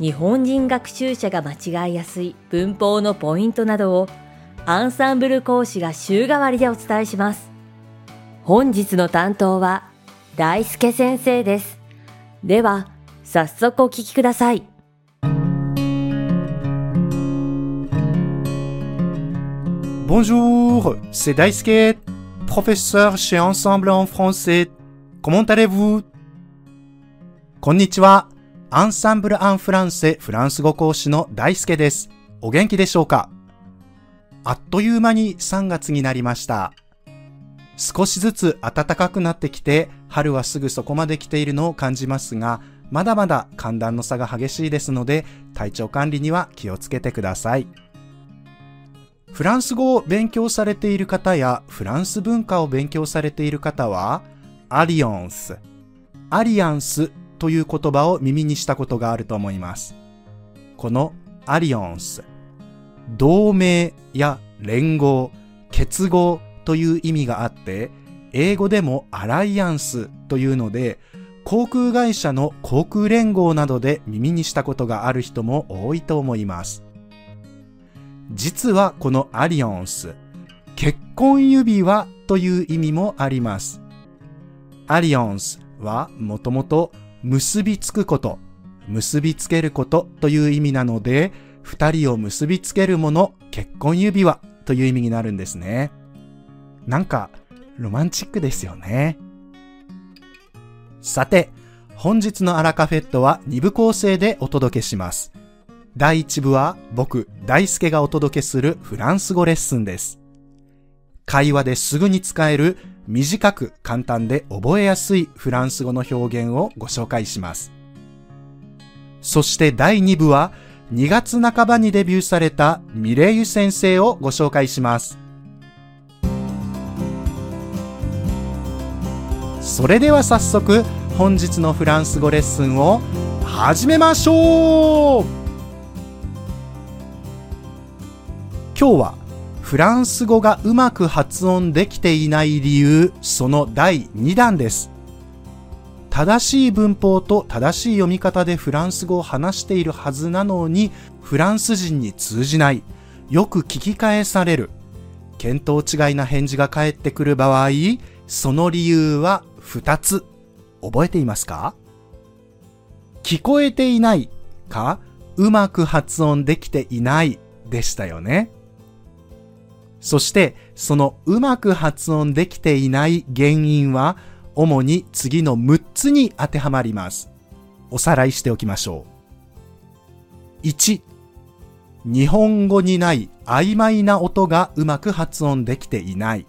日本人学習者が間違いやすい文法のポイントなどをアンサンブル講師が週替わりでお伝えします。本日の担当は大輔先生です。では、早速お聞きください。Bonjour, c'est Daisuke, professeur chez Ensemble en français. Comment allez-vous? こんにちは。アンサンブル・アン・フランセフランス語講師の大輔です。お元気でしょうか？あっという間に3月になりました。少しずつ暖かくなってきて、春はすぐそこまで来ているのを感じますが、まだまだ寒暖の差が激しいですので、体調管理には気をつけてください。フランス語を勉強されている方や、フランス文化を勉強されている方は、アリオンス、アリアンスという言葉を耳にしたことがあると思います。このアリオンス、同盟や連合、結合という意味があって、英語でもアライアンスというので、航空会社の航空連合などで耳にしたことがある人も多いと思います。実はこのアリオンス、結婚指輪という意味もあります。アリオンスはもともと結びつくこと、結びつけることという意味なので、二人を結びつけるもの、結婚指輪という意味になるんですね。なんか、ロマンチックですよね。さて、本日のアラカフェットは2部構成でお届けします。第1部は僕、大輔がお届けするフランス語レッスンです。会話ですぐに使える短く簡単で覚えやすいフランス語の表現をご紹介します。そして第2部は2月半ばにデビューされたミレイユ先生をご紹介します。それでは早速本日のフランス語レッスンを始めましょう今日はフランス語がうまく発音できていない理由、その第2弾です。正しい文法と正しい読み方でフランス語を話しているはずなのに、フランス人に通じない、よく聞き返される、見当違いな返事が返ってくる場合、その理由は2つ。覚えていますか？聞こえていないか、うまく発音できていないでしたよね。そしてそのうまく発音できていない原因は主に次の6つに当てはまります。おさらいしておきましょう。1、日本語にない曖昧な音がうまく発音できていない。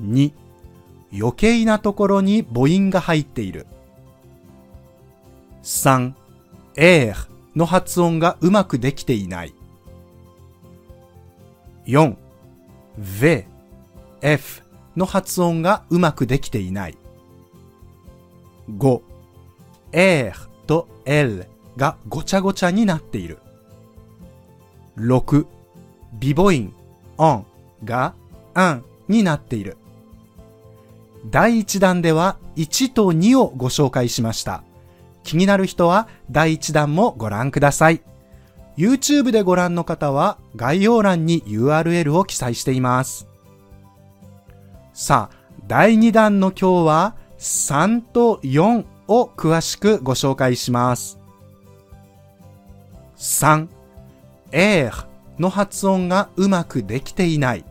2、余計なところに母音が入っている。3、エーの発音がうまくできていない。4、v、f の発音がうまくできていない。5、r と l がごちゃごちゃになっている。6、微母音 on が an になっている。第1弾では1と2をご紹介しました。気になる人は第1弾もご覧ください。YouTube でご覧の方は概要欄に URL を記載しています。さあ、第2弾の今日は3と4を詳しくご紹介します。3、エーの発音がうまくできていない。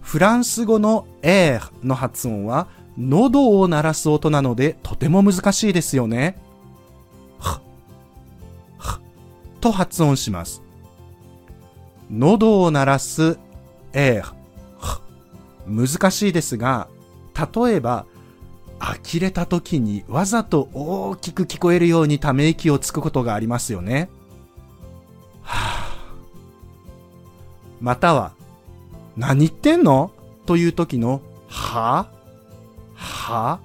フランス語のエーの発音は喉を鳴らす音なのでとても難しいですよね。と発音します。喉を鳴らす、え、難しいですが、例えば、呆れた時にわざと大きく聞こえるようにため息をつくことがありますよね。はあ、または、何言ってんの？という時の、はは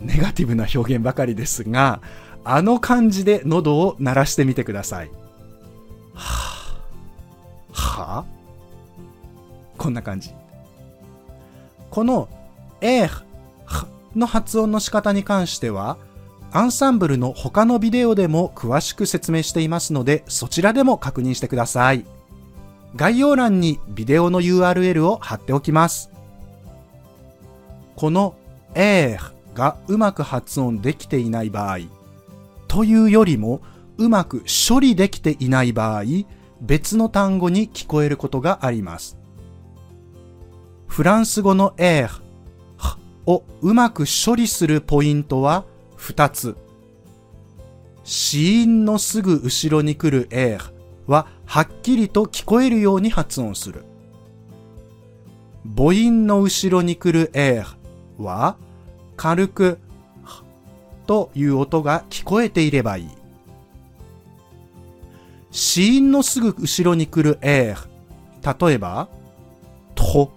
ネガティブな表現ばかりですが、あの感じで喉を鳴らしてみてください。ははこんな感じ。この、えー、の発音の仕方に関しては、アンサンブルの他のビデオでも詳しく説明していますので、そちらでも確認してください。概要欄にビデオの URL を貼っておきます。このエーがうまく発音できていない場合、というよりもうまく処理できていない場合、別の単語に聞こえることがあります。フランス語のエーをうまく処理するポイントは2つ。子音のすぐ後ろに来るエーははっきりと聞こえるように発音する。母音の後ろに来るエーは軽くという音が聞こえていればいい。子音のすぐ後ろに来るエー例えば、と、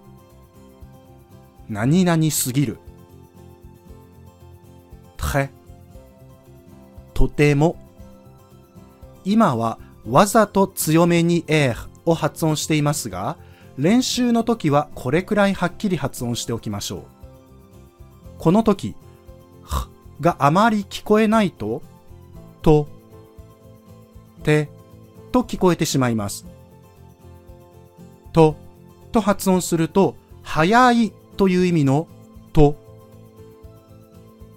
何々すぎる。てとても今はわざと強めに r を発音していますが、練習の時はこれくらいはっきり発音しておきましょう。この時、があまり聞こえないと、と、て、と聞こえてしまいます。と、と発音すると、早いという意味のと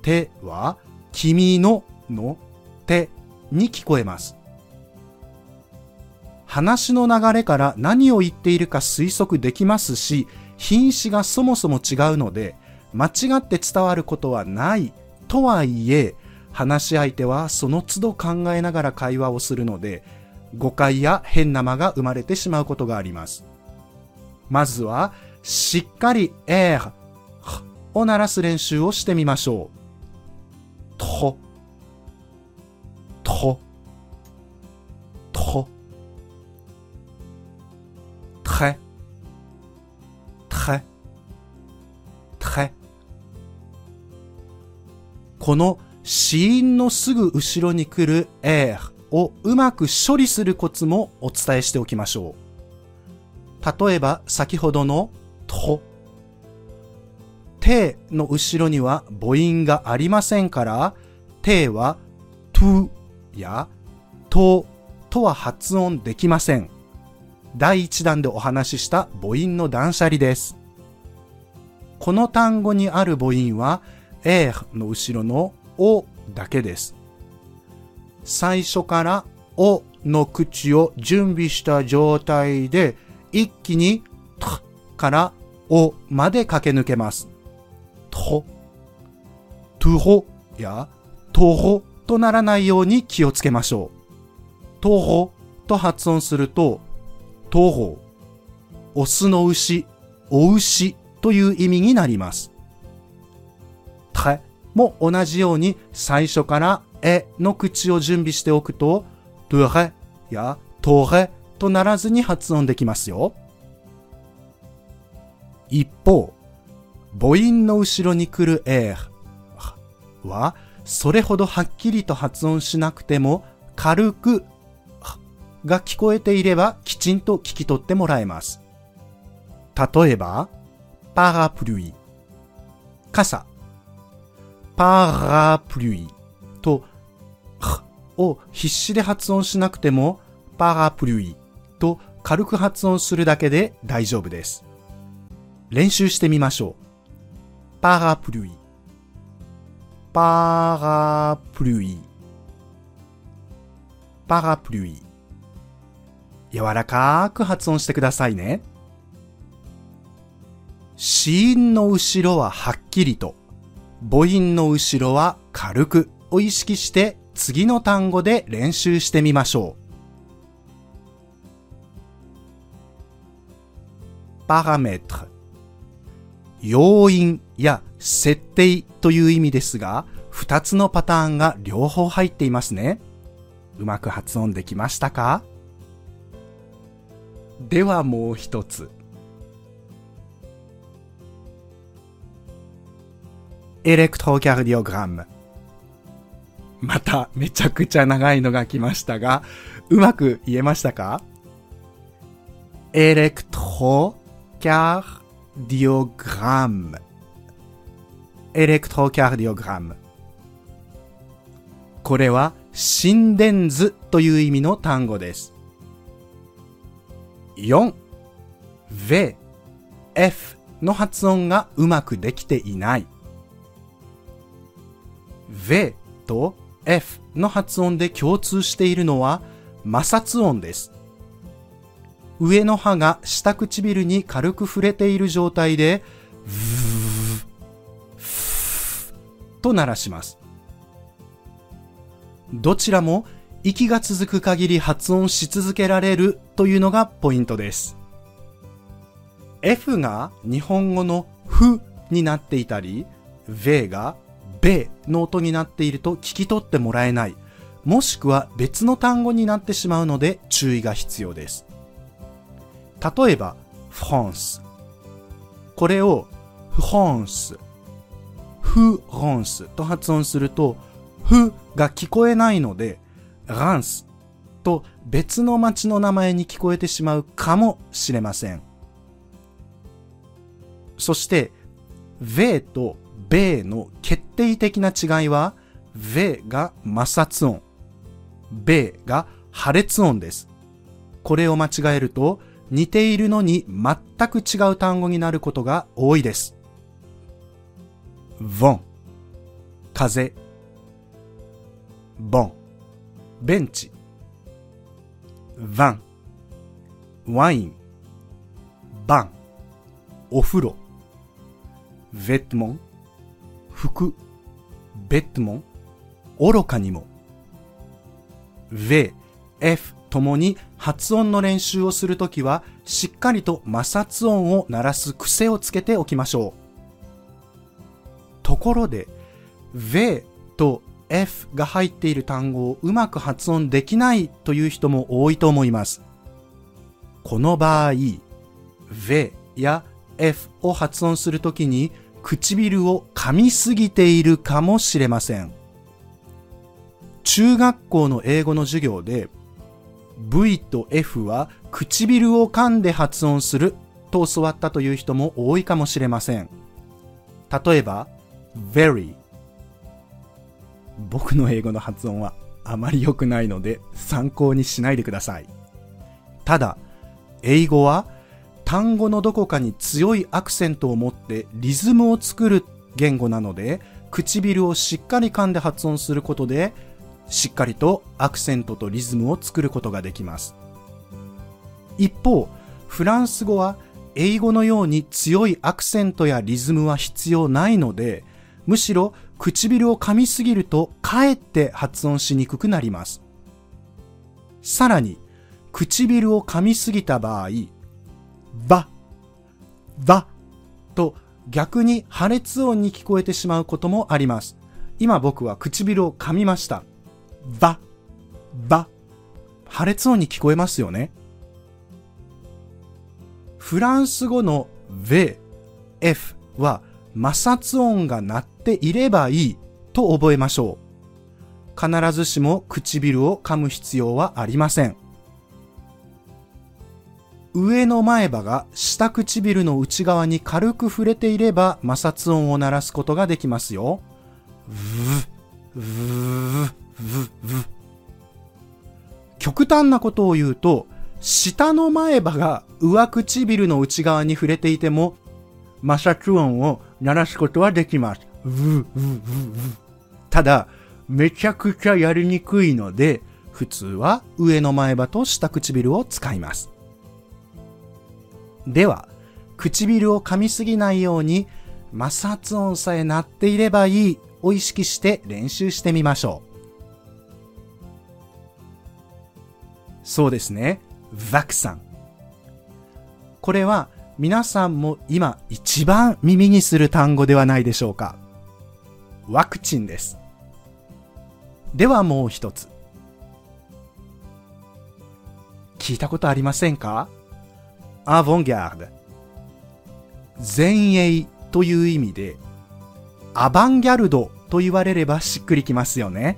手は君のの手に聞こえます。話の流れから何を言っているか推測できますし、品詞がそもそも違うので、間違って伝わることはないとはいえ、話し相手はその都度考えながら会話をするので、誤解や変な間が生まれてしまうことがあります。まずは、しっかり、えー、を鳴らす練習をしてみましょう。と、と、と、très, この子音のすぐ後ろに来る r をうまく処理するコツもお伝えしておきましょう。例えば先ほどのとての後ろには母音がありませんから、てはとやととは発音できません。第1弾でお話しした母音の断捨離です。この単語にある母音は、えの後ろのおだけです。最初からおの口を準備した状態で、一気にとからおまで駆け抜けます。と、とほやとほとならないように気をつけましょう。とほと発音すると、とほ、オスの牛、お牛という意味になります。たも同じように最初からえの口を準備しておくと、とれやとれとならずに発音できますよ。一方、母音の後ろに来る r は、それほどはっきりと発音しなくても、軽くが聞こえていればきちんと聞き取ってもらえます。例えば、パラプルイ、傘、パラプルイと、を必死で発音しなくても、パラプルイと軽く発音するだけで大丈夫です。練習してみましょう。parapluie parapluie parapluie 柔らかく発音してくださいね。子音の後ろははっきりと、母音の後ろは軽くを意識して次の単語で練習してみましょう。パラメート要因や設定という意味ですが、二つのパターンが両方入っていますね。うまく発音できましたか？ではもう一つ。エレクトキャルディオグラム。まためちゃくちゃ長いのが来ましたが、うまく言えましたか？ Électrocardiogramme。Électrocardiogramme。これは心電図という意味の単語です。 R、V、F の発音がうまくできていない。V と F の発音で共通しているのは摩擦音です。上の歯が下唇に軽く触れている状態で、と鳴らします。どちらも息が続く限り発音し続けられるというのがポイントです。F が日本語のふになっていたり、V がべの音になっていると聞き取ってもらえない、もしくは別の単語になってしまうので注意が必要です。例えば、フランス。これをフランス、フランスと発音すると、フが聞こえないので、ランスと別の町の名前に聞こえてしまうかもしれません。そして、ベとベの決定的な違いは、ベが摩擦音、ベが破裂音です。これを間違えると、似ているのに全く違う単語になることが多いです。ボン、風、ボン、ベンチ、ヴァン、ワイン、バン、お風呂、ヴェットモン、服、ベッドモン、愚かにも、V、F ともに発音の練習をするときは、しっかりと摩擦音を鳴らす癖をつけておきましょう。ところで、V と F が入っている単語をうまく発音できないという人も多いと思います。この場合、V や F を発音するときに唇を噛みすぎているかもしれません。中学校の英語の授業で V と F は唇を噛んで発音すると教わったという人も多いかもしれません。例えば、very 僕の英語の発音はあまり良くないので参考にしないでください。ただ、英語は単語のどこかに強いアクセントを持ってリズムを作る言語なので、唇をしっかり噛んで発音することで、しっかりとアクセントとリズムを作ることができます。一方、フランス語は英語のように強いアクセントやリズムは必要ないので、むしろ唇を噛みすぎるとかえって発音しにくくなります。さらに、唇を噛みすぎた場合、ば、ばと逆に破裂音に聞こえてしまうこともあります。今僕は唇を噛みました。ば、ば。破裂音に聞こえますよね。フランス語の v、f は摩擦音が鳴っていればいいと覚えましょう。必ずしも唇を噛む必要はありません。上の前歯が下唇の内側に軽く触れていれば摩擦音を鳴らすことができますよ。極端なことを言うと、下の前歯が上唇の内側に触れていても摩擦音を鳴らすことはできます。ただ、めちゃくちゃやりにくいので、普通は上の前歯と下唇を使います。では、唇を噛みすぎないように摩擦音さえ鳴っていればいいを意識して練習してみましょう。そうですね。ヴァクサン。これは皆さんも今一番耳にする単語ではないでしょうか。ワクチンです。ではもう一つ。聞いたことありませんか？アヴォンギャード。前衛という意味で、アバンギャルドと言われればしっくりきますよね。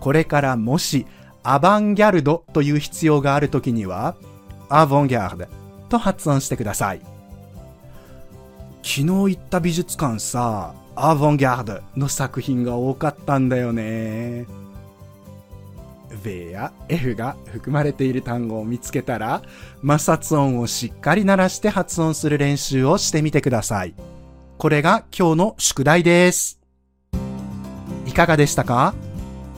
これからもしアバンギャルドという必要があるときには、アヴォンギャードと発音してください。昨日行った美術館さ、アヴォンギャードの作品が多かったんだよね。V や F が含まれている単語を見つけたら、摩擦音をしっかり鳴らして発音する練習をしてみてください。これが今日の宿題です。いかがでしたか？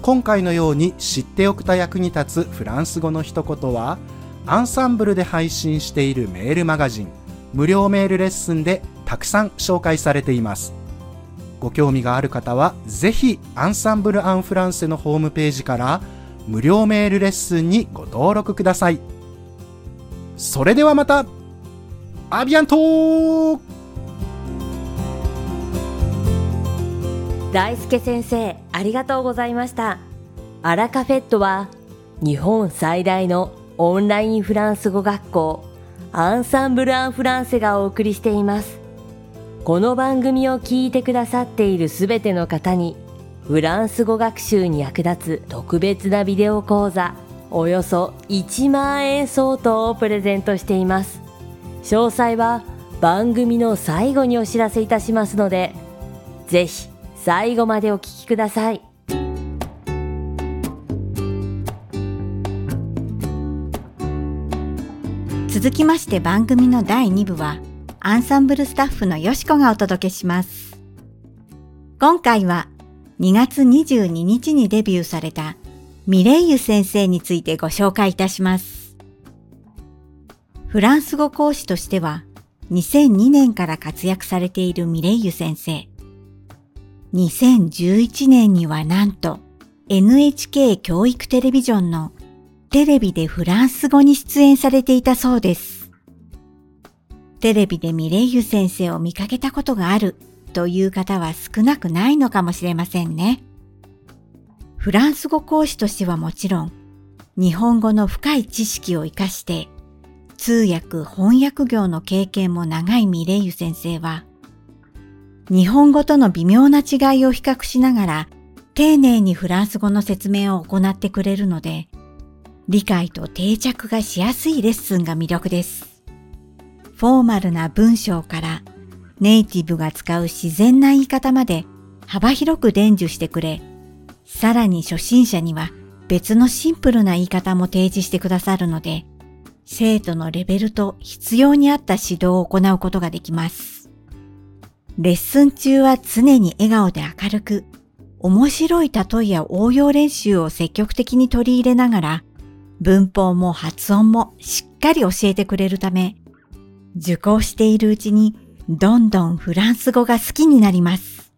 今回のように知っておくと役に立つフランス語の一言は、アンサンブルで配信しているメールマガジン、無料メールレッスンでたくさん紹介されています。ご興味がある方は、ぜひアンサンブル・アン・フランセのホームページから無料メールレッスンにご登録ください。それではまたアビアント大輔先生、ありがとうございました。アラカフェットは日本最大のオンラインフランス語学校アンサンブル・アン・フランセがお送りしています。この番組を聞いてくださっているすべての方にフランス語学習に役立つ特別なビデオ講座およそ1万円相当をプレゼントしています。詳細は番組の最後にお知らせいたしますのでぜひ最後までお聞きください。続きまして番組の第2部はアンサンブルスタッフのよしこがお届けします。今回は2月22日にデビューされたミレイユ先生についてご紹介いたします。フランス語講師としては2002年から活躍されているミレイユ先生。2011年にはなんと NHK 教育テレビジョンのテレビでフランス語に出演されていたそうです。テレビでミレイユ先生を見かけたことがあるという方は少なくないのかもしれませんね。フランス語講師としてはもちろん、日本語の深い知識を活かして、通訳翻訳業の経験も長いミレイユ先生は、日本語との微妙な違いを比較しながら、丁寧にフランス語の説明を行ってくれるので、理解と定着がしやすいレッスンが魅力です。フォーマルな文章からネイティブが使う自然な言い方まで幅広く伝授してくれ、さらに初心者には別のシンプルな言い方も提示してくださるので、生徒のレベルと必要に合った指導を行うことができます。レッスン中は常に笑顔で明るく、面白い例えや応用練習を積極的に取り入れながら、文法も発音もしっかり教えてくれるため、受講しているうちにどんどんフランス語が好きになります。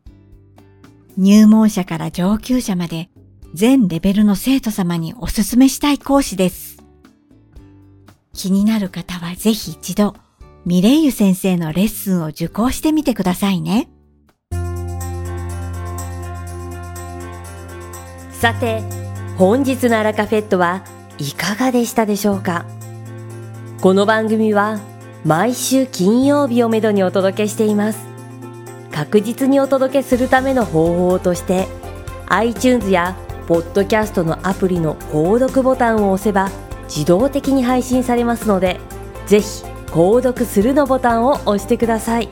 入門者から上級者まで全レベルの生徒様におすすめしたい講師です。気になる方はぜひ一度ミレイユ先生のレッスンを受講してみてくださいね。さて、本日のアラカフェットはいかがでしたでしょうか？この番組は毎週金曜日をめどにお届けしています。確実にお届けするための方法として iTunes やポッドキャストのアプリの購読ボタンを押せば自動的に配信されますのでぜひ購読するのボタンを押してください。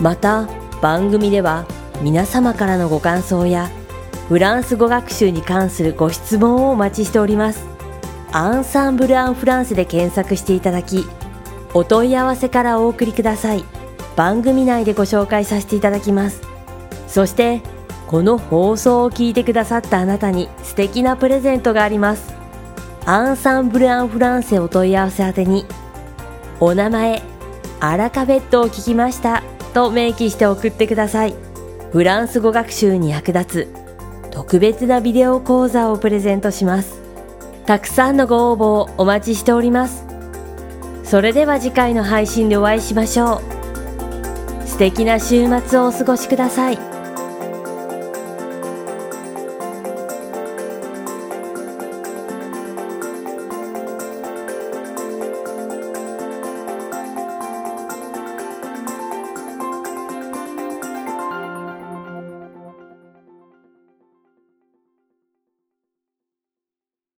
また番組では皆様からのご感想やフランス語学習に関するご質問をお待ちしております。アンサンブル・アン・フランスで検索していただきお問い合わせからお送りください。番組内でご紹介させていただきます。そしてこの放送を聞いてくださったあなたに素敵なプレゼントがあります。アンサンブル・アン・フランセお問い合わせ宛てにお名前アラカベットを聞きましたと明記して送ってください。フランス語学習に役立つ特別なビデオ講座をプレゼントします。たくさんのご応募をお待ちしております。それでは次回の配信でお会いしましょう。素敵な週末をお過ごしください。